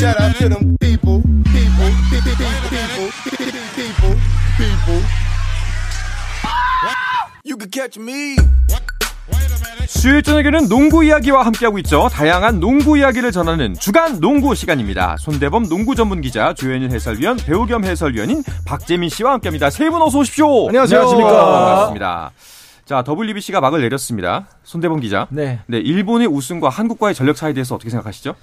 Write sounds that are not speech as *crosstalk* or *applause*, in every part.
Shout out to them people, people, people, people, people, people. You can catch me. 수요일 저녁에는 농구 이야기와 함께하고 있죠. 다양한 농구 이야기를 전하는 주간 농구 시간입니다. 손대범 농구 전문 기자, 조현일 해설위원, 배우 겸 해설위원인 박재민 씨와 함께합니다. 세 분 어서 오십시오. 안녕하세요. 반갑습니다. 자, WBC가 막을 내렸습니다. 손대범 기자. 네. 네, 일본의 우승과 한국과의 전력 차이에 대해서 어떻게 생각하시죠?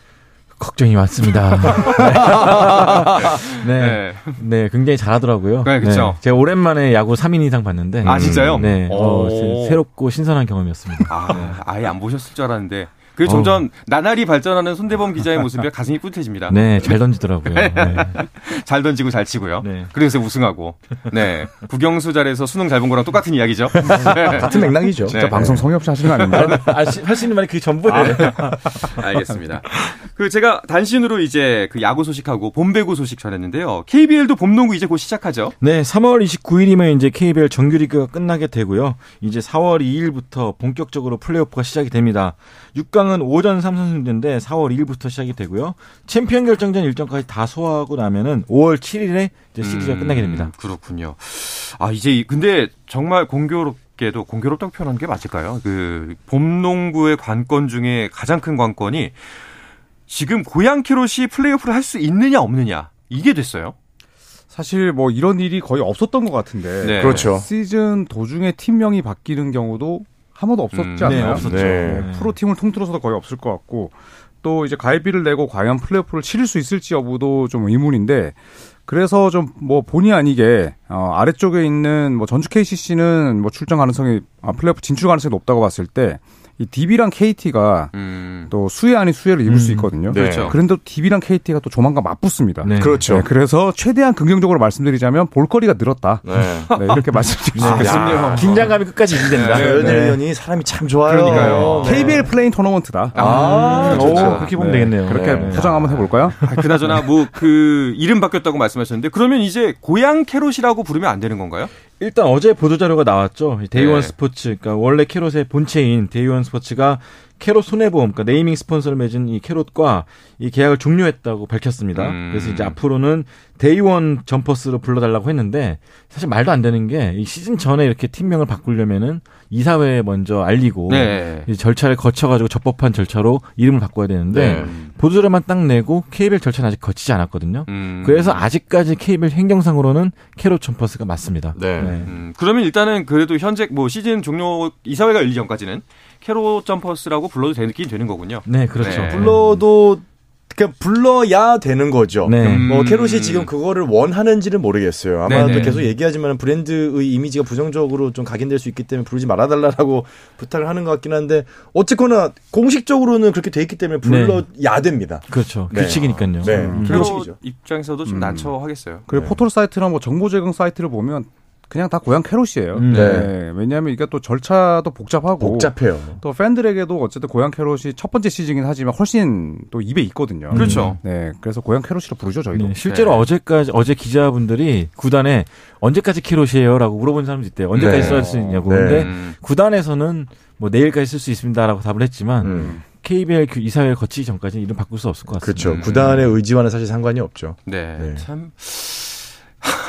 걱정이 많습니다. *laughs* 네. 네. 네. 굉장히 잘하더라고요. 네, 그렇죠. 제가 오랜만에 야구 3인 이상 봤는데. 아, 진짜요? 네. 어, 새롭고 신선한 경험이었습니다. 아, 네. 아예 안 보셨을 줄 알았는데. 그 점점 어. 나날이 발전하는 손대범 기자의 모습이 가슴이 뿌듯해집니다. 네, 잘 던지더라고요. 네. *laughs* 잘 던지고 잘 치고요. 네. 그래서 우승하고. 네. 국영수 잘해서 수능 잘 본 거랑 똑같은 이야기죠. 네. 같은 맥락이죠. 진짜 방송 성의 없이 하시는 거 아닙니까? 아, 할수 있는 말이 그게 전부예요. 아, *laughs* 알겠습니다. 그 제가 단신으로 이제 그 야구 소식하고 봄 배구 소식 전했는데요. KBL도 봄 농구 이제 곧 시작하죠. 네, 3월 29일이면 이제 KBL 정규리그가 끝나게 되고요. 이제 4월 2일부터 본격적으로 플레이오프가 시작이 됩니다. 6강은 오전 3선승제인데 4월 2일부터 시작이 되고요. 챔피언 결정전 일정까지 다 소화하고 나면은 5월 7일에 이제 시리즈가 음, 끝나게 됩니다. 그렇군요. 아, 이제 근데 정말 공교롭게도 공교롭다고 표현하는 게 맞을까요? 그 봄농구의 관건 중에 가장 큰 관건이 지금 고양 키롯이 플레이오프를 할 수 있느냐 없느냐 이게 됐어요. 사실 뭐 이런 일이 거의 없었던 것 같은데. 네. 그렇죠. 시즌 도중에 팀명이 바뀌는 경우도 한 번도 없었지 음, 않나요? 네, 없었죠. 네. 네. 프로팀을 통틀어서도 거의 없을 것 같고 또 이제 가입비를 내고 과연 플레이오프를 치를 수 있을지 여부도 좀 의문인데 그래서 좀 뭐 본의 아니게 어 아래쪽에 있는 뭐 전주 KCC는 뭐 출전 가능성이 아 플레이오프 진출 가능성이 높다고 봤을 때 이 DB랑 KT가 음. 또 수혜 아닌 수혜를 입을 음. 수 있거든요. 네. 그렇죠. 그런데 DB랑 KT가 또 조만간 맞붙습니다. 네. 그렇죠. 네, 그래서 최대한 긍정적으로 말씀드리자면 볼거리가 늘었다. 네. 네 이렇게 말씀드릴 수 있겠습니다. 긴장감이 끝까지 유지된다. 네. 위원이 사람이 참 좋아요. 그러니까요. KBL play-in 토너먼트다. 아, 아 오, 그렇게 보면 되겠네요. 그렇게 포장 한번 해볼까요? 아, 그나저나 뭐 그 이름 바뀌었다고 말씀하셨는데 그러면 이제 고양 캐롯이라고 부르면 안 되는 건가요? 일단 어제 보도 자료가 나왔죠. 데이원 네. 스포츠, 그러니까 원래 캐롯의 본체인 데이원 스포츠가 캐롯 손해보험, 그러니까 네이밍 스폰서를 맺은 이 캐롯과 이 계약을 종료했다고 밝혔습니다. 음. 그래서 이제 앞으로는 데이원 점퍼스로 불러달라고 했는데 사실 말도 안 되는 게이 시즌 전에 이렇게 팀명을 바꾸려면은 이사회에 먼저 알리고 네. 절차를 거쳐가지고 적법한 절차로 이름을 바꿔야 되는데 네. 보도자료만 딱 내고 KBL 절차는 아직 거치지 않았거든요. 음. 그래서 아직까지 KBL 행정상으로는 캐롯 점퍼스가 맞습니다. 네. 네. 음. 그러면 일단은 그래도 현재 뭐 시즌 종료 이사회가 열리기 전까지는 캐롯 점퍼스라고 불러도 되긴 되는 거군요. 네, 그렇죠. 네. 불러도 그냥 불러야 되는 거죠. 네. 뭐 음. 캐롯이 지금 그거를 원하는지는 모르겠어요. 아마도 네네. 계속 얘기하지만 브랜드의 이미지가 부정적으로 좀 각인될 수 있기 때문에 부르지 말아달라고 *laughs* 부탁을 하는 것 같긴 한데 어쨌거나 공식적으로는 그렇게 돼 있기 때문에 불러야 네. 됩니다. 그렇죠. 네. 규칙이니까요. 네. 음. 규칙이죠. 입장에서도 좀 음. 난처하겠어요. 그리고 네. 포털 사이트나 뭐 정보 제공 사이트를 보면 그냥 다 고양 캐롯이에요. 음. 네. 네. 왜냐하면 이게 또 절차도 복잡하고 복잡해요. 또 팬들에게도 어쨌든 고양 캐롯이 첫 번째 시즌이긴 하지만 훨씬 또 입에 익거든요. 그렇죠. 네. 그래서 고양 캐롯이라 부르죠 저희도. 네. 실제로 네. 어제까지 어제 기자분들이 구단에 언제까지 캐롯이에요라고 물어본 사람도 있대요. 언제까지 네. 쓸수 있냐고. 네. 근데 구단에서는 뭐 내일까지 쓸 수 있습니다라고 답을 했지만. 음. KBL 이사회를 거치기 전까지 이름 바꿀 수 없을 것 같습니다. 그렇죠. 구단의 의지와는 사실 상관이 없죠. 네. 네. 참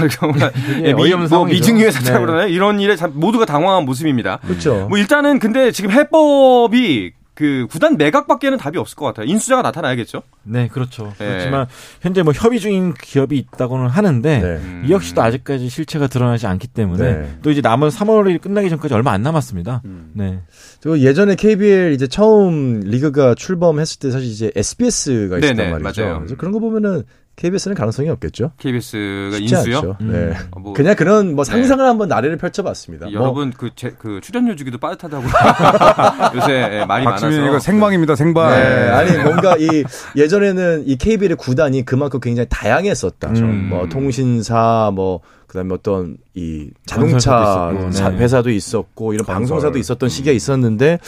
*laughs* 정말 *laughs* 예, 미, 뭐 미증유의 사태라고 네. 그러나요? 이런 일에 모두가 당황한 모습입니다. 그렇죠. 뭐 일단은 근데 지금 해법이 그 구단 매각밖에는 답이 없을 것 같아요. 인수자가 나타나야겠죠. 네, 그렇죠. 네. 그렇지만 현재 뭐 협의 중인 기업이 있다고는 하는데 네. 이 역시도 아직까지 실체가 드러나지 않기 때문에 네. 또 이제 남은 3월이 끝나기 전까지 얼마 안 남았습니다. 음. 네. 그 예전에 KBL 이제 처음 리그가 출범했을 때 사실 이제 SBS가 있었단 네네, 말이죠. 맞아요. 그래서 그런 거 보면은 KBS는 가능성이 없겠죠. KBS가 인수요? 음. 네. 어, 뭐, 그냥 그런 뭐 네. 상상을 네. 한번 나래를 펼쳐봤습니다. 뭐. 여러분 그, 제, 그 출연료 주기도 빠듯하다고 *laughs* 요새 말이 많아서. 이거 생방입니다, 생방. 네. 아니 뭔가 이 예전에는 이 KBL의 구단이 그만큼 굉장히 다양했었다. 음. 뭐 통신사 뭐 그다음에 어떤 이 자동차 있었고, 네. 회사도 있었고 이런 방송사도 있었던 시기가 있었는데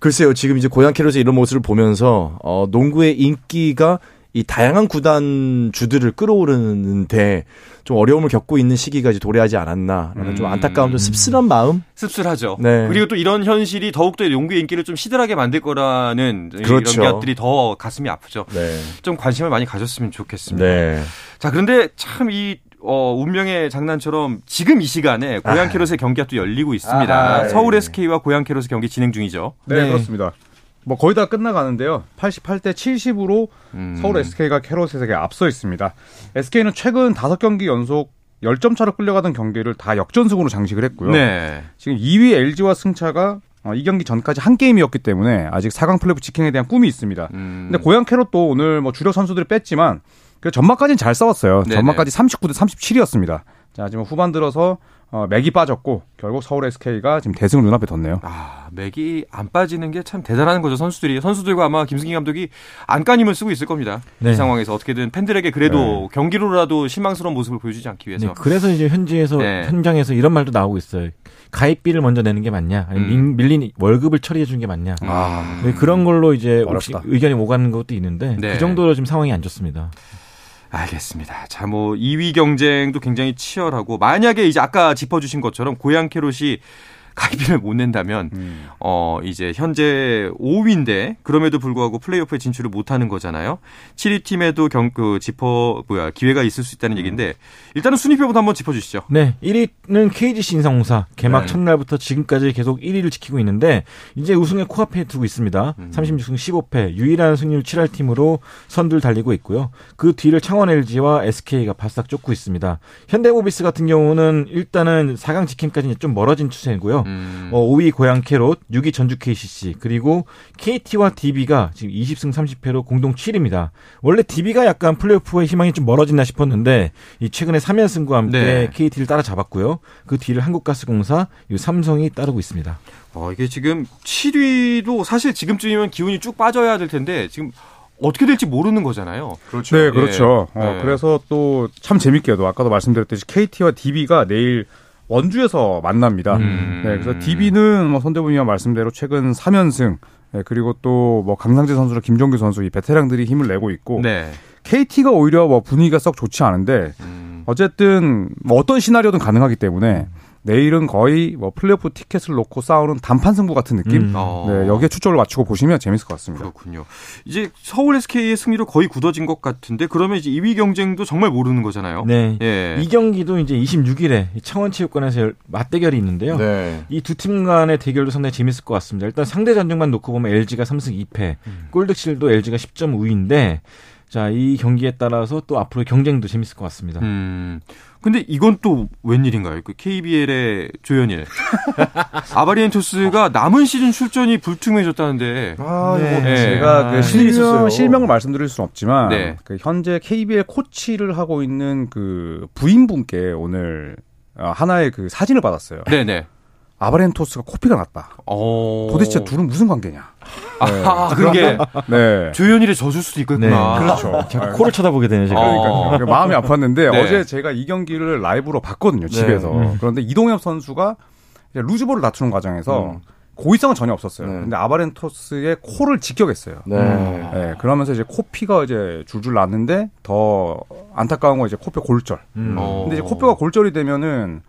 글쎄요 지금 이제 고향 캐롯의 이런 모습을 보면서 어 농구의 인기가 이 다양한 구단 주들을 끌어오르는데 좀 어려움을 겪고 있는 시기가 이제 도래하지 않았나라는 음. 좀 안타까운 좀 씁쓸한 마음. 씁쓸하죠. 네. 그리고 또 이런 현실이 더욱더 농구의 인기를 좀 시들하게 만들 거라는 그렇죠. 이런 것들이 더 가슴이 아프죠. 네. 좀 관심을 많이 가졌으면 좋겠습니다. 네. 자 그런데 참이 어, 운명의 장난처럼 지금 이 시간에 고양 캐롯의 경기가 또 열리고 있습니다. 아, 서울 SK와 고양 캐롯의 경기 진행 중이죠. 네, 네. 그렇습니다. 뭐 거의 다 끝나가는데요. 88대 70으로 음. 서울 SK가 캐롯에게 앞서 있습니다. SK는 최근 5경기 연속 10점 차로 끌려가던 경기를 다 역전승으로 장식을 했고요. 네. 지금 2위 LG와 승차가 어, 이 경기 전까지 한 게임이었기 때문에 아직 4강 플레이오프 직행에 대한 꿈이 있습니다. 음. 근데 고양 캐롯도 오늘 뭐 주력 선수들을 뺐지만 그 전막까지는 잘 싸웠어요. 네네. 전막까지 39대 37이었습니다. 자, 지금 후반 들어서 어, 맥이 빠졌고 결국 서울 SK가 지금 대승을 눈앞에 뒀네요. 아, 맥이 안 빠지는 게 참 대단한 거죠, 선수들이. 선수들과 아마 김승기 감독이 안간힘을 쓰고 있을 겁니다. 네. 이 상황에서 어떻게든 팬들에게 그래도 네. 경기로라도 실망스러운 모습을 보여주지 않기 위해서. 네, 그래서 이제 현지에서 네. 현장에서 이런 말도 나오고 있어요. 가입비를 먼저 내는 게 맞냐, 아니면 음. 밀린 월급을 처리해 주는 게 맞냐. 아. 네, 그런 걸로 이제 의견이 오가는 것도 있는데 네. 그 정도로 지금 상황이 안 좋습니다. 알겠습니다. 자, 뭐 2위 경쟁도 굉장히 치열하고 만약에 이제 아까 짚어주신 것처럼 고양 캐롯이 가입비를 못 낸다면 음. 어 이제 현재 5위인데 그럼에도 불구하고 플레이오프에 진출을 못 하는 거잖아요. 7위 팀에도 경 그 짚어 뭐야 기회가 있을 수 있다는 음. 얘기인데 일단은 순위표부터 한번 짚어 주시죠. 네. 1위는 KGC 인상공사 개막 네. 첫날부터 지금까지 계속 1위를 지키고 있는데 이제 우승에 코앞에 두고 있습니다. 음. 36승 15패 유일한 승률 7할 팀으로 선두를 달리고 있고요. 그 뒤를 창원 LG와 SK가 바싹 쫓고 있습니다. 현대모비스 같은 경우는 일단은 4강 직행까지 좀 멀어진 추세고요. 음. 어, 5위 고양 캐롯, 6위 전주 KCC, 그리고 KT와 DB가 지금 20승 30패로 공동 7위입니다. 원래 DB가 약간 플레이오프의 희망이 좀 멀어진다 싶었는데 이 최근에 3연승과 함께 네. KT를 따라잡았고요. 그 뒤를 한국가스공사, 삼성이 따르고 있습니다. 어, 이게 지금 7위도 사실 지금쯤이면 기운이 쭉 빠져야 될 텐데 지금 어떻게 될지 모르는 거잖아요. 그렇죠. 네, 그렇죠. 예. 어, 네. 그래서 또 참 재밌게도 아까도 말씀드렸듯이 KT와 DB가 내일 원주에서 만납니다. 음. 네, 그래서 DB는 뭐 손대부님과 말씀대로 최근 3연승 네, 그리고 또 뭐 강상재 선수랑 김종규 선수 이 베테랑들이 힘을 내고 있고 네. KT가 오히려 뭐 분위기가 썩 좋지 않은데 음. 어쨌든 뭐 어떤 시나리오든 가능하기 때문에 음. 내일은 거의 뭐 플레이오프 티켓을 놓고 싸우는 단판 승부 같은 느낌. 음. 어. 네, 여기에 초점을 맞추고 보시면 재밌을 것 같습니다. 그렇군요. 이제 서울 SK의 승리로 거의 굳어진 것 같은데 그러면 이제 2위 경쟁도 정말 모르는 거잖아요. 네. 예. 이 경기도 이제 26일에 창원체육관에서 맞대결이 있는데요. 네. 이두 팀 간의 대결도 상당히 재밌을 것 같습니다. 일단 상대 전적만 놓고 보면 LG가 3승 2패, 음. 골득실도 LG가 10점 우위인데 자, 이 경기에 따라서 또 앞으로 경쟁도 재밌을 것 같습니다. 음. 근데 이건 또 웬일인가요? 그 KBL의 조현일. *laughs* 아바리엔토스가 남은 시즌 출전이 불투명해졌다는데. 아, 네. 네. 제가 그 실명, 실명을 말씀드릴 수는 없지만 네. 그 현재 KBL 코치를 하고 있는 그 부인분께 오늘 어, 하나의 그 사진을 받았어요. 네네. 아바렌토스가 코피가 났다. 오. 어. 도대체 둘은 무슨 관계냐? 네. 아, 그게 네. 조현일의 저줄 수도 있겠구나. 네. 그렇죠. 자 코를 쳐다보게 되네, 제가. 그러니까 어. 마음이 아팠는데 네. 어제 제가 이 경기를 라이브로 봤거든요, 집에서. 네. 음. 그런데 이동엽 선수가 루즈볼을 다투는 과정에서 음. 고의성은 전혀 없었어요. 네. 근데 아바렌토스의 코를 직격했어요. 네. 네. 그러면서 이제 코피가 이제 줄줄 났는데 더 안타까운 건 이제 코뼈 골절. 음. 근데 이제 코뼈가 골절이 되면은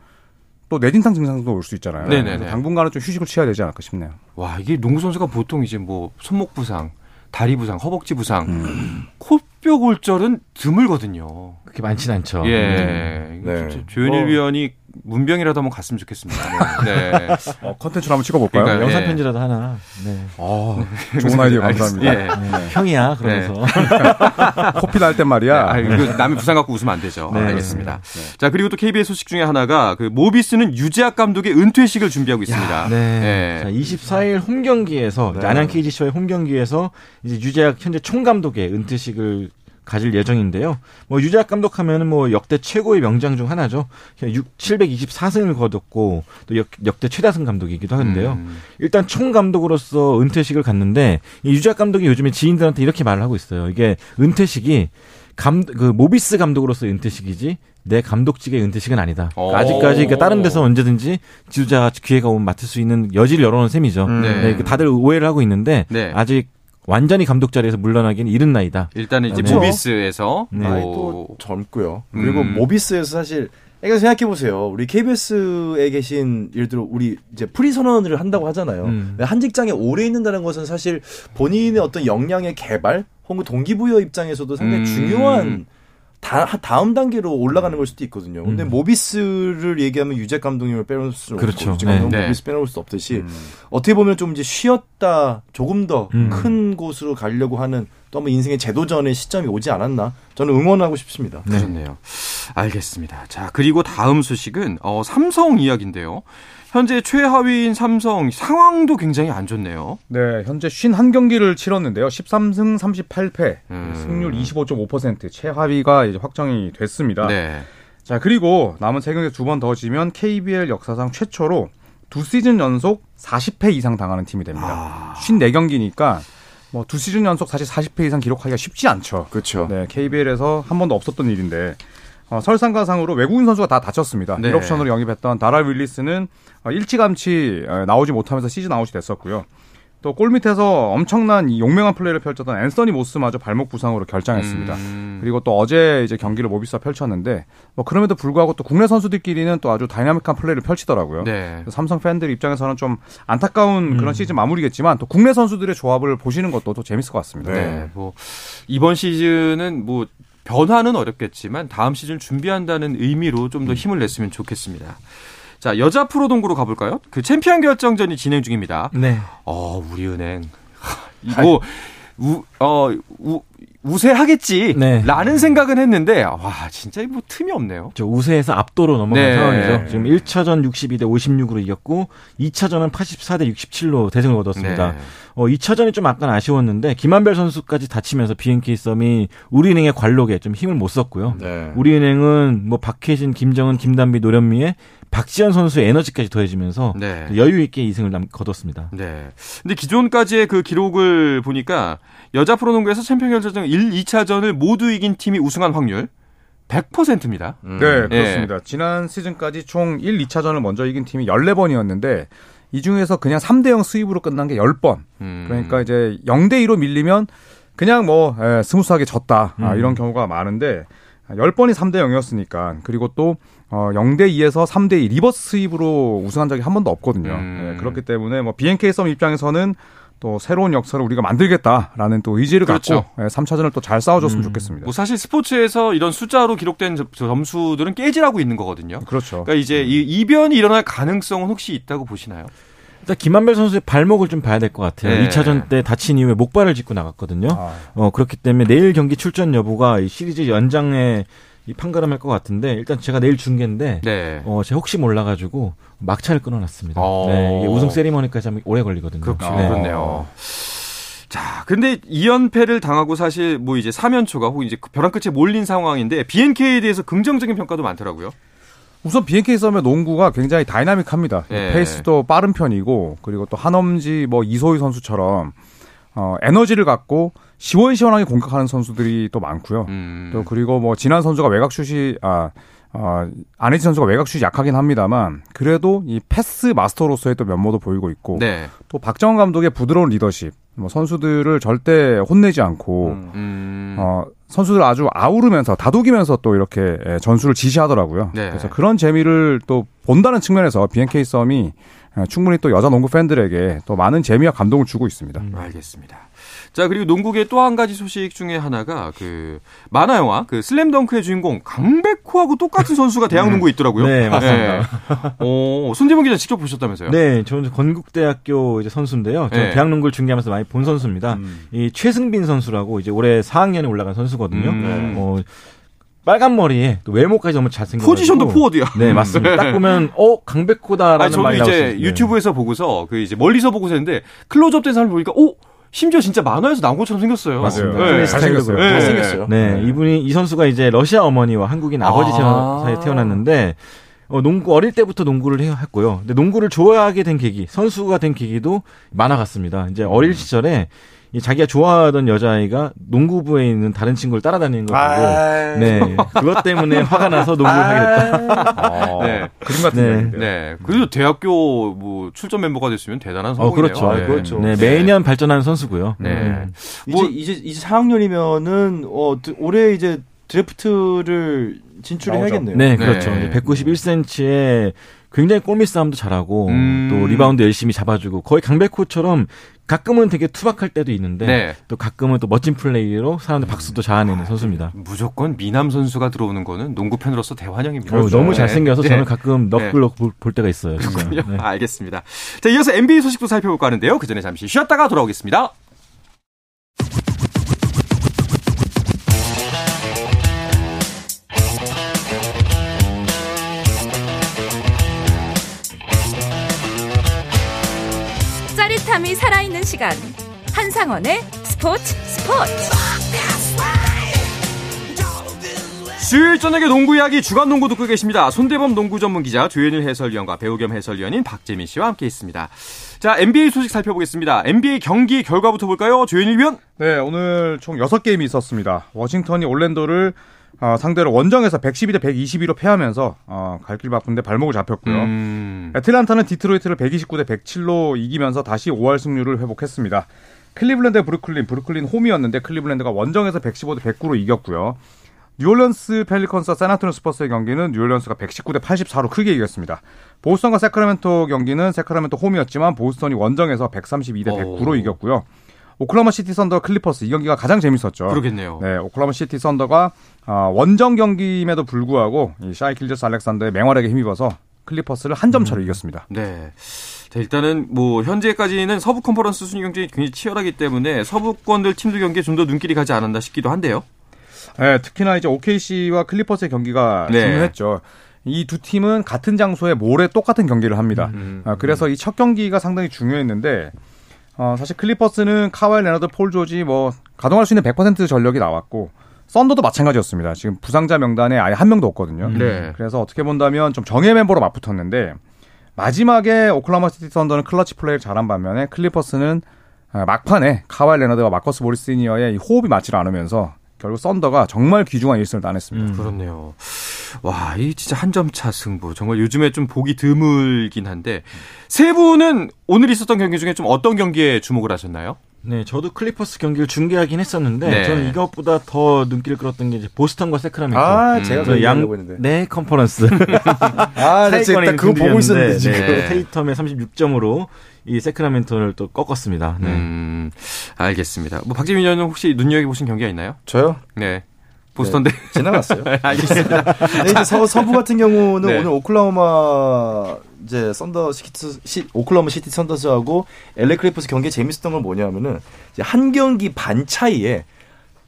또 뇌진탕 증상도 올 수 있잖아요. 네네네. 당분간은 좀 휴식을 취해야 되지 않을까 싶네요. 와 이게 농구 선수가 보통 이제 뭐 손목 부상, 다리 부상, 허벅지 부상, 음. 코뼈 골절은 드물거든요. 그렇게 많진 않죠. 예. 네. 네. 조현일 뭐. 위원이 문병이라도 한번 갔으면 좋겠습니다. 네. *laughs* 네. 어, 컨텐츠로 한번 찍어볼까요? 그러니까, 영상 네. 편지라도 하나. 네. 어, 좋은 아이디어 감사합니다. 예. 네. 형이야, 그러면서. *laughs* 코피 날땐 말이야. 네. 아, 남이 부상 갖고 웃으면 안 되죠. 네. 알겠습니다. 자, 그리고 또 KBS 소식 중에 하나가 그 모비스는 유재학 감독의 은퇴식을 준비하고 있습니다. 야, 네. 자, 24일 홈 경기에서 안양 KGC와의 홈 경기에서 이제 유재학 현재 총감독의 은퇴식을 가질 예정인데요. 뭐 유재학 감독하면은 뭐 역대 최고의 명장 중 하나죠. 6, 724승을 거뒀고 또 역, 역대 최다승 감독이기도 하는데요. 음. 일단 총 감독으로서 은퇴식을 갔는데 이 유재학 감독이 요즘에 지인들한테 이렇게 말을 하고 있어요. 이게 은퇴식이 감, 그 모비스 감독으로서 은퇴식이지 내 감독직의 은퇴식은 아니다. 그러니까 아직까지 그러니까 다른 데서 언제든지 지도자가 기회가 오면 맡을 수 있는 여지를 열어놓은 셈이죠. 음. 네. 네. 다들 오해를 하고 있는데 네. 아직 완전히 감독 자리에서 물러나기는 이른 나이다. 일단은 이제 네. 모비스에서 네. 나이도 젊고요. 그리고 음. 모비스에서 사실 그러니까 생각해 보세요. 우리 KBS에 계신 예를 들어 우리 이제 프리 선언을 한다고 하잖아요. 음. 한 직장에 오래 있는다는 것은 사실 본인의 어떤 역량의 개발 혹은 동기부여 입장에서도 상당히 음. 중요한 다, 다음 단계로 올라가는 걸 수도 있거든요. 근데 음. 모비스를 얘기하면 유재학 감독님을 빼놓을 수 그렇죠. 없고 네. 모비스 빼놓을 수 없듯이 음. 어떻게 보면 좀 이제 쉬었다 조금 더큰 음. 곳으로 가려고 하는 또 한번 인생의 재도전의 시점이 오지 않았나 저는 응원하고 싶습니다. 네. 그렇네요. 알겠습니다. 자 그리고 다음 소식은 어, 삼성 이야기인데요. 현재 최하위인 삼성 상황도 굉장히 안 좋네요. 네, 현재 51경기를 치렀는데요. 13승 38패, 음. 승률 25.5% 최하위가 이제 확정이 됐습니다. 네. 자, 그리고 남은 세 경기 두 번 더 지면 KBL 역사상 최초로 두 시즌 연속 40패 이상 당하는 팀이 됩니다. 아. 54경기니까 뭐 두 시즌 연속 사실 40패 이상 기록하기가 쉽지 않죠. 그렇죠. 네, KBL에서 한 번도 없었던 일인데 어, 설상가상으로 외국인 선수가 다 다쳤습니다. 네. 1옵션으로 영입했던 다랄 윌리스는 어, 일찌감치 어, 나오지 못하면서 시즌 아웃이 됐었고요. 또 골 밑에서 엄청난 이 용맹한 플레이를 펼쳤던 앤서니 모스마저 발목 부상으로 결장했습니다. 음. 그리고 또 어제 이제 경기를 모비스와 펼쳤는데 뭐 그럼에도 불구하고 또 국내 선수들끼리는 또 아주 dynamic한 플레이를 펼치더라고요. 네. 삼성 팬들 입장에서는 좀 안타까운 음. 그런 시즌 마무리겠지만 또 국내 선수들의 조합을 보시는 것도 또 재밌을 것 같습니다. 네. 네. 뭐 이번 시즌은 뭐 변화는 어렵겠지만 다음 시즌 준비한다는 의미로 좀더 음. 힘을 냈으면 좋겠습니다. 자, 여자 프로농구로 가볼까요? 그 챔피언 결정전이 진행 중입니다. 네. 어, 우리은행. *laughs* 이거, 우, 어, 우, 우세하겠지. 네. 라는 생각은 했는데, 와, 진짜 뭐 틈이 없네요. 저 우세에서 압도로 넘어간 네. 상황이죠. 지금 1차전 62대 56으로 이겼고, 2차전은 84대 67로 대승을 거뒀습니다. 네. 어, 2차전이 좀 약간 아쉬웠는데, 김한별 선수까지 다치면서 BNK 썸이 우리은행의 관록에 좀 힘을 못 썼고요. 네. 우리은행은 뭐 박혜진, 김정은, 김단비, 노련미에 박지현 선수의 에너지까지 더해지면서 네. 여유 있게 2승을 남, 거뒀습니다. 네. 근데 기존까지의 그 기록을 보니까 여자 프로농구에서 챔피언 결정전 1, 2차전을 모두 이긴 팀이 우승한 확률 100%입니다. 음. 네, 그렇습니다. 네. 지난 시즌까지 총 1, 2차전을 먼저 이긴 팀이 14번이었는데 이 중에서 그냥 3대 0 sweep으로 끝난 게 10번. 음. 그러니까 이제 0대 2로 밀리면 그냥 뭐 에, 예, smooth하게 졌다. 아, 음. 아, 이런 경우가 많은데 10번이 3대 0이었으니까 그리고 또 어, 0대 2에서 3대 2 reverse sweep으로 우승한 적이 한 번도 없거든요. 음. 네, 그렇기 때문에 뭐 BNK 썸 입장에서는 또 새로운 역사를 우리가 만들겠다라는 또 의지를 그렇죠. 갖고 3차전을 또 잘 싸워줬으면 음. 좋겠습니다. 뭐 사실 스포츠에서 이런 숫자로 기록된 점수들은 깨지라고 있는 거거든요. 그렇죠. 그러니까 이제 이 이변이 일어날 가능성은 혹시 있다고 보시나요? 일단 김한별 선수의 발목을 좀 봐야 될 것 같아요. 네. 2차전 때 다친 이후에 목발을 짚고 나갔거든요. 아. 어, 그렇기 때문에 내일 경기 출전 여부가 이 시리즈 연장에 이 판가름할 것 같은데 일단 제가 내일 중계인데 네. 어 제가 혹시 몰라가지고 막차를 끊어놨습니다. 어. 네, 이게 우승 세리머니까지 하면 오래 걸리거든요. 그렇죠. 네. 그렇네요. 자, 근데 2연패를 당하고 사실 뭐 이제 3연초가 혹은 이제 벼랑 끝에 몰린 상황인데 BNK에 대해서 긍정적인 평가도 많더라고요. 우선 BNK 썸의 농구가 굉장히 다이나믹합니다. 네. 페이스도 빠른 편이고 그리고 또 한엄지 뭐 이소희 선수처럼 어, 에너지를 갖고 시원시원하게 공격하는 선수들이 또 많고요. 음. 또 그리고 뭐 지난 선수가 외곽슛이 아 어, 안혜진 선수가 외곽슛이 약하긴 합니다만 그래도 이 패스 마스터로서의 또 면모도 보이고 있고 네. 또 박정원 감독의 부드러운 리더십, 뭐 선수들을 절대 혼내지 않고 음. 어, 선수들 아주 아우르면서 다독이면서 또 이렇게 전술을 지시하더라고요. 네. 그래서 그런 재미를 또 본다는 측면에서 BNK 썸이 어, 충분히 또 여자 농구 팬들에게 또 많은 재미와 감동을 주고 있습니다. 음, 알겠습니다. 자 그리고 농구계 또 한 가지 소식 중에 하나가 그 만화 영화 그 슬램덩크의 주인공 강백호하고 똑같은 선수가 대학 농구에 있더라고요. 네 맞습니다. 네. 어, 손재문 기자 직접 보셨다면서요? 네, 저는 건국대학교 이제 선수인데요. 저 네. 대학 농구를 중계하면서 많이 본 선수입니다. 음. 이 최승빈 선수라고 이제 올해 4학년에 올라간 선수거든요. 음. 어, 빨간 머리에 또 외모까지 너무 잘생겨. 포지션도 포워드야. 네 맞습니다. 딱 보면 어 강백호다라는 말이 저도 이제 유튜브에서 보고서 그 이제 멀리서 보고서 했는데 클로즈업 된 사람을 보니까 어 심지어 진짜 만화에서 나온 것처럼 생겼어요. 맞아요. 네. 잘생겼어요. 네. 잘생겼어요. 네. 네. 이분이 이 선수가 이제 러시아 어머니와 한국인 아버지 아~ 사이에 태어났는데 어, 농구 어릴 때부터 농구를 했고요. 근데 농구를 좋아하게 된 계기, 선수가 된 계기도 만화 같습니다. 이제 어릴 시절에 이 자기가 좋아하던 여자아이가 농구부에 있는 다른 친구를 따라다니는 걸 보고 아. 네 그것 때문에 화가 나서 농구를 아~ 하게 됐다. 어, 네. 그림 같은 네. 네. 그래도 대학교 뭐 출전 멤버가 됐으면 대단한 성공이네요. 어, 그렇죠. 네. 그렇죠. 네. 매년 발전하는 선수고요. 네. 음. 뭐, 이제 이제 이제 4학년이면은 어 올해 이제 드래프트를 진출해야겠네요. 네, 그렇죠. 네. 191cm에 굉장히 골밑 싸움도 잘하고 음. 또 리바운드 열심히 잡아주고 거의 강백호처럼 가끔은 되게 투박할 때도 있는데 네. 또 가끔은 또 멋진 플레이로 사람들 박수도 자아내는 선수입니다. 무조건 미남 선수가 들어오는 거는 농구 팬으로서 대환영입니다. 어. 너무 잘생겨서 네. 저는 가끔 넋글럭 네. 볼 때가 있어요. 진짜. 네. *laughs* 알겠습니다. 자, 이어서 NBA 소식도 살펴볼까 하는데요. 그 전에 잠시 쉬었다가 돌아오겠습니다. 짜릿함이 살아있는 시간 한상원의 스포츠 스포츠 수요일 저녁에 농구 이야기 주간 농구 듣고 계십니다. 손대범 농구 전문 기자 조현일 해설위원과 배우 겸 해설위원인 박재민 씨와 함께 있습니다. 자, NBA 소식 살펴보겠습니다. NBA 경기 결과부터 볼까요? 조현일 위원? 네, 오늘 총 6게임이 있었습니다. 워싱턴이 올랜도를 어, 상대로 원정에서 112대 122로 패하면서 어, 갈길 바쁜데 발목을 잡혔고요. 음. 애틀란타는 디트로이트를 129대 107로 이기면서 다시 5할 승률을 회복했습니다. 클리블랜드 브루클린, 브루클린 홈이었는데 클리블랜드가 원정에서 115대 109로 이겼고요. 뉴올리언스 펠리컨스와 샌안토니오 스퍼스의 경기는 뉴올리언스가 119대 84로 크게 이겼습니다. 보스턴과 새크라멘토 경기는 새크라멘토 홈이었지만 보스턴이 원정에서 132대 109로 오. 이겼고요. 오클라호마 시티 선더 클리퍼스 이 경기가 가장 재밌었죠. 그러겠네요. 네, 오클라호마 시티 선더가 어, 원정 경기임에도 불구하고 이 샤이 길저스 알렉산더의 맹활약에 힘입어서 클리퍼스를 한 점 차로 음. 이겼습니다. 네. 자, 일단은 뭐 현재까지는 서부 컨퍼런스 순위 경쟁이 굉장히 치열하기 때문에 서부권들 팀들 경기에 좀 더 눈길이 가지 않았나 싶기도 한데요. 네, 특히나 이제 OKC와 클리퍼스의 경기가 네. 중요했죠. 이 두 팀은 같은 장소에 모레 똑같은 경기를 합니다. 음, 음, 그래서 이 첫 경기가 상당히 중요했는데 어, 사실 클리퍼스는 카와이 레너드, 폴 조지 뭐 가동할 수 있는 100% 전력이 나왔고 썬더도 마찬가지였습니다. 지금 부상자 명단에 아예 한 명도 없거든요. 네. 그래서 어떻게 본다면 좀 정예 멤버로 맞붙었는데 마지막에 오클라호마 시티 썬더는 클러치 플레이를 잘한 반면에 클리퍼스는 아, 막판에 카와이 레너드와 마커스 모리스 시니어의 호흡이 맞지 않으면서 결국 썬더가 정말 귀중한 1승을 따냈습니다. 음. 그렇네요. 와, 이 진짜 한 점 차 승부. 정말 요즘에 좀 보기 드물긴 한데 세 분은 오늘 있었던 경기 중에 좀 어떤 경기에 주목을 하셨나요? 네, 저도 클리퍼스 경기를 중계하긴 했었는데 네. 저는 이것보다 더 눈길을 끌었던 게 이제 보스턴과 세크라멘토. 아, 제가 그 양. 네, 컨퍼런스. *laughs* 아, 네, 제가 그거 보고 있었는데 지금. 네, 테이텀의 36점으로 이 세크라멘토를 또 꺾었습니다. 네. 음, 알겠습니다. 뭐 박재민 의원은 혹시 눈여겨 보신 경기가 있나요? 저요? 네. 보스턴 대 네, 지나갔어요. *laughs* 알겠습니다. 근데 이제 서, 서부 같은 경우는 네. 오늘 오클라호마 이제 썬더 시티 시, 오클라호마 시티 썬더스하고 LA 클리퍼스 경기 재밌었던 건 뭐냐면은 이제 한 경기 반 차이에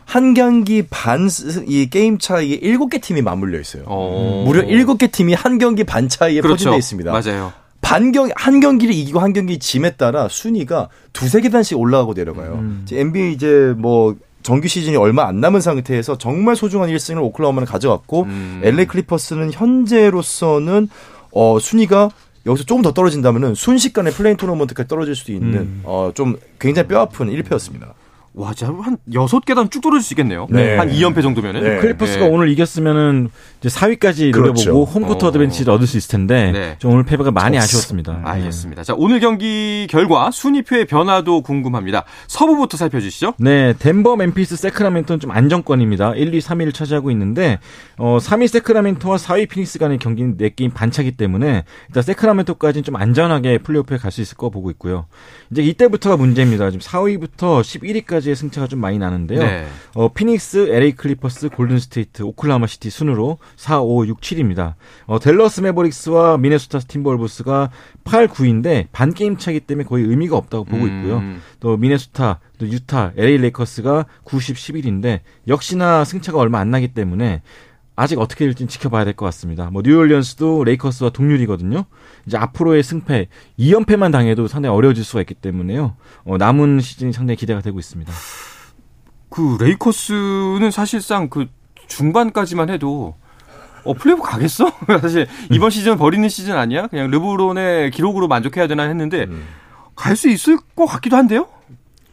한 경기 반 이 게임 차이에 일곱 개 팀이 맞물려 있어요. 오. 무려 일곱 개 팀이 한 경기 반 차이에 그렇죠. 포진돼 있습니다. 맞아요. 반경 한 경기를 이기고 한 경기 짐에 따라 순위가 두세 계단씩 올라가고 내려가요. 음. NBA 이제 뭐 정규 시즌이 얼마 안 남은 상태에서 정말 소중한 1승을 오클라호마는 가져갔고 음. LA 클리퍼스는 현재로서는 어 순위가 여기서 조금 더 떨어진다면은 순식간에 play-in 토너먼트까지 떨어질 수도 있는 음. 어 좀 굉장히 뼈아픈 1패였습니다. 와, 진짜 한 여섯 계단 쭉 떨어질 수 있겠네요. 네. 한 2연패 정도면은. 네. 클리퍼스가 네. 오늘 이겼으면은 이제 4위까지 그렇죠. 노려보고 홈코트 어. 어드밴티지를 얻을 수 있을 텐데 네. 좀 오늘 패배가 많이 졌... 아쉬웠습니다. 네. 알겠습니다. 자, 오늘 경기 결과 순위표의 변화도 궁금합니다. 서부부터 살펴주시죠. 네, 덴버, 멤피스, 세크라멘토는 좀 안정권입니다. 1, 2, 3위를 차지하고 있는데 어, 3위 세크라멘토와 4위 피닉스 간의 경기는 4게임 반차기 때문에 일단 세크라멘토까지는 좀 안전하게 플레이오프에 갈 수 있을 거 보고 있고요. 이제 이때부터가 문제입니다. 지금 4위부터 11위까지 의 승차가 좀 많이 나는데요. 네. 어, 피닉스, LA 클리퍼스, 골든 스테이트, 오클라호마 시티 순으로 4, 5, 6, 7입니다. 어, 델러스 메버릭스와 미네소타 팀버울브스가 8, 9인데 반 게임 차기 때문에 거의 의미가 없다고 보고 음. 있고요. 음. 또 미네소타, 또 유타, LA 레이커스가 90, 11인데 역시나 승차가 얼마 안 나기 때문에 아직 어떻게 될지 지켜봐야 될 것 같습니다. 뭐 뉴올리언스도 레이커스와 동률이거든요. 이제 앞으로의 승패 2연패만 당해도 상당히 어려워질 수가 있기 때문에요. 어, 남은 시즌이 상당히 기대가 되고 있습니다. 그 레이커스는 사실상 그 중반까지만 해도 어 플레이오프 가겠어? *laughs* 사실 이번 시즌 버리는 시즌 아니야? 그냥 르브론의 기록으로 만족해야 되나 했는데 음. 갈수 있을 것 같기도 한데요.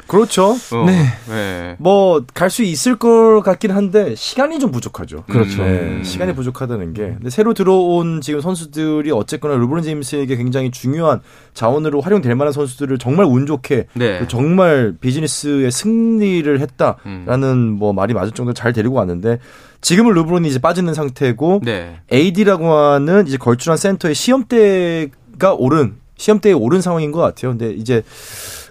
그렇죠. 어, 네. 네. 뭐 갈 수 있을 것 같긴 한데 시간이 좀 부족하죠. 그렇죠. 네, 음. 시간이 부족하다는 게. 근데 새로 들어온 지금 선수들이 어쨌거나 르브론 제임스에게 굉장히 중요한 자원으로 활용될 만한 선수들을 정말 운 좋게 네. 정말 비즈니스의 승리를 했다라는 음. 뭐 말이 맞을 정도로 잘 데리고 왔는데 지금은 르브론이 이제 빠지는 상태고 네. AD라고 하는 이제 걸출한 센터의 시험대가 오른 시험대에 오른 상황인 것 같아요. 근데 이제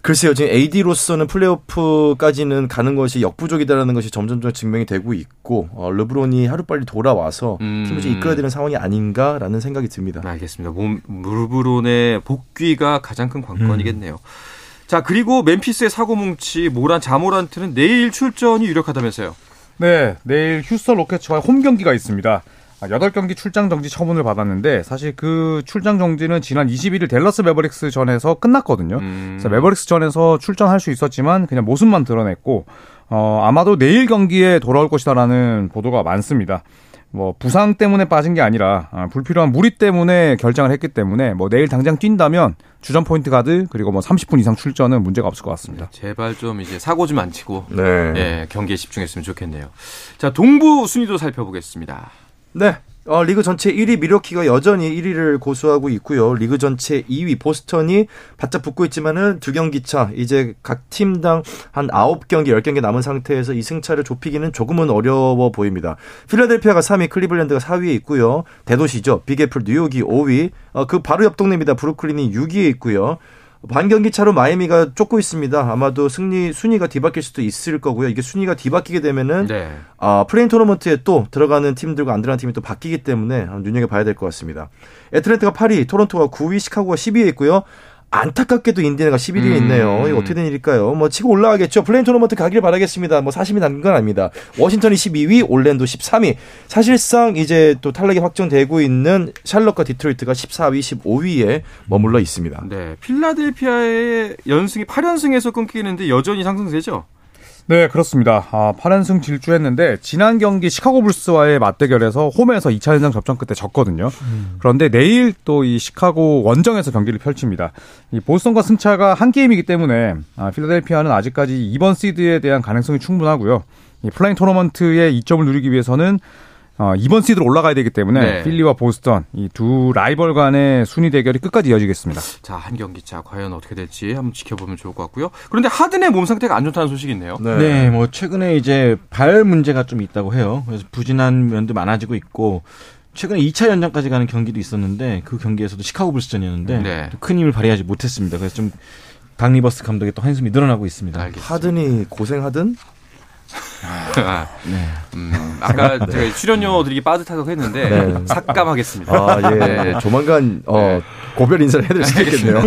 글쎄요, 지금 AD로서는 플레이오프까지는 가는 것이 역부족이다라는 것이 점점점 증명이 되고 있고 어, 르브론이 하루빨리 돌아와서 음. 팀을 좀 이끌어야 되는 상황이 아닌가라는 생각이 듭니다. 알겠습니다. 몸, 르브론의 복귀가 가장 큰 관건이겠네요. 음. 자 그리고 멤피스의 사고뭉치 모란 자 모란트는 내일 출전이 유력하다면서요? 네, 내일 휴스턴 로켓츠와 홈 경기가 있습니다. 8경기 아, 출장 정지 처분을 받았는데 사실 그 출장 정지는 지난 21일 델러스 메버릭스 전에서 끝났거든요. 음. 그래서 메버릭스 전에서 출전할 수 있었지만 그냥 모습만 드러냈고 어, 아마도 내일 경기에 돌아올 것이다라는 보도가 많습니다. 뭐 부상 때문에 빠진 게 아니라 아, 불필요한 무리 때문에 결정을 했기 때문에 뭐 내일 당장 뛴다면 주전 포인트 가드 그리고 뭐 30분 이상 출전은 문제가 없을 것 같습니다. 제발 좀 이제 사고 좀 안 치고 네. 예, 경기에 집중했으면 좋겠네요. 자 동부 순위도 살펴보겠습니다. 네. 어, 리그 전체 1위 미러키가 여전히 1위를 고수하고 있고요. 리그 전체 2위 보스턴이 바짝 붙고 있지만은 두 경기 차 이제 각 팀당 한 9경기, 10경기 남은 상태에서 이 승차를 좁히기는 조금은 어려워 보입니다. 필라델피아가 3위, 클리블랜드가 4위에 있고요. 대도시죠. Big Apple 뉴욕이 5위. 어, 그 바로 옆 동네입니다. 브루클린이 6위에 있고요. 반경기 차로 마이애미가 쫓고 있습니다. 아마도 승리 순위가 뒤바뀔 수도 있을 거고요. 이게 순위가 뒤바뀌게 되면은 네. 아, play-in 토너먼트에 또 들어가는 팀들과 안 들어가는 팀이 또 바뀌기 때문에 눈여겨 봐야 될 것 같습니다. 애틀랜타가 8위, 토론토가 9위, 시카고가 10위에 있고요. 안타깝게도 인디애나가 11위에 음. 있네요. 이거 어떻게 된 일일까요? 뭐 치고 올라가겠죠. play-in 토너먼트 가길 바라겠습니다. 뭐 40이 남긴 건 아닙니다. 워싱턴이 12위, 올랜도 13위. 사실상 이제 또 탈락이 확정되고 있는 샬럿과 디트로이트가 14위, 15위에 머물러 있습니다. 네. 필라델피아의 연승이 8연승에서 끊기는데 여전히 상승세죠? 네, 그렇습니다. 아, 8연승 질주했는데 지난 경기 시카고 불스와의 맞대결에서 홈에서 2차 연장 접전 끝에 졌거든요. 음. 그런데 내일 또 이 시카고 원정에서 경기를 펼칩니다. 이 보스턴과 승차가 한 게임이기 때문에 아, 필라델피아는 아직까지 이번 시드에 대한 가능성이 충분하고요. 이 play-in 토너먼트의 이점을 누리기 위해서는 어, 이번 시드로 올라가야 되기 때문에 네. 필리와 보스턴 이 두 라이벌 간의 순위 대결이 끝까지 이어지겠습니다. 자, 한 경기 차 과연 어떻게 될지 한번 지켜보면 좋을 것 같고요. 그런데 하든의 몸 상태가 안 좋다는 소식이 있네요. 네. 네, 뭐 최근에 이제 발 문제가 좀 있다고 해요. 그래서 부진한 면도 많아지고 있고 최근에 2차 연장까지 가는 경기도 있었는데 그 경기에서도 시카고 불스전이었는데 네. 큰 힘을 발휘하지 못했습니다. 그래서 좀 닥 리버스 감독의 또 한숨이 늘어나고 있습니다. 알겠습니다. 하든이 고생하든 아, 네. 음, 아까 네. 제가 출연료들이 빠듯하다고 했는데 네. 삭감하겠습니다. 아, 예. 네. 조만간 어, 네. 고별 인사를 해드릴 수 있겠네요.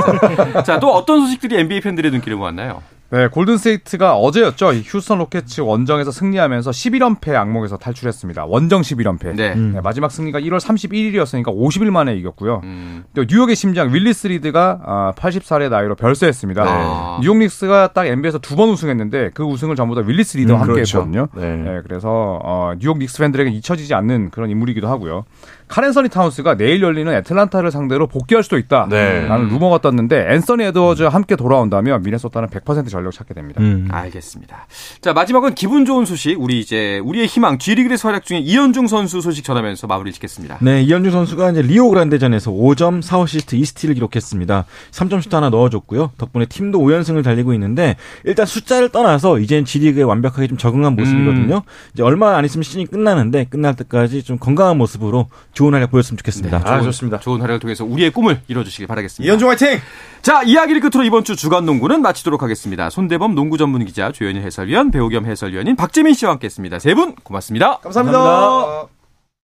자, 또 어떤 소식들이 NBA 팬들의 눈길을 모았나요? 네, 골든스테이트가 어제였죠. 휴스턴 로켓츠 원정에서 승리하면서 11연패 악몽에서 탈출했습니다. 원정 11연패. 네. 음. 네, 마지막 승리가 1월 31일이었으니까 50일 만에 이겼고요. 음. 또 뉴욕의 심장 윌리스 리드가 80살의 나이로 별세했습니다. 네. 뉴욕 닉스가 딱 NBA에서 두 번 우승했는데 그 우승을 전부 다 윌리스 리드와 음, 함께 그렇죠. 했거든요. 네. 네. 그래서 어, 뉴욕 닉스 팬들에게 잊혀지지 않는 그런 인물이기도 하고요. 칼 앤서니 타운스가 내일 열리는 애틀란타를 상대로 복귀할 수도 있다라는 네. 루머가 떴는데 앤서니 에드워즈와 함께 돌아온다면 미네소타는 100% 전력 찾게 됩니다. 음. 알겠습니다. 자 마지막은 기분 좋은 소식 우리 이제 우리의 희망 G리그에서 활약 중인 이현중 선수 소식 전하면서 마무리 짓겠습니다. 네 이현중 선수가 이제 리오 그란데전에서 5점 4어시스트 2스틸을 기록했습니다. 3점슛 하나 넣어줬고요. 덕분에 팀도 5연승을 달리고 있는데 일단 숫자를 떠나서 이젠 G리그에 완벽하게 좀 적응한 모습이거든요. 음. 이제 얼마 안 있으면 시즌이 끝나는데 끝날 때까지 좀 건강한 모습으로 좋은 활약 보였으면 좋겠습니다. 네, 아, 좋은, 좋습니다. 좋은 활약을 통해서 우리의 꿈을 이뤄주시길 바라겠습니다. 이현중 화이팅! 자, 이야기를 끝으로 이번 주 주간 농구는 마치도록 하겠습니다. 손대범 농구 전문 기자, 조현일 해설위원, 배우 겸 해설위원인 박재민 씨와 함께했습니다. 세 분 고맙습니다 감사합니다. 감사합니다.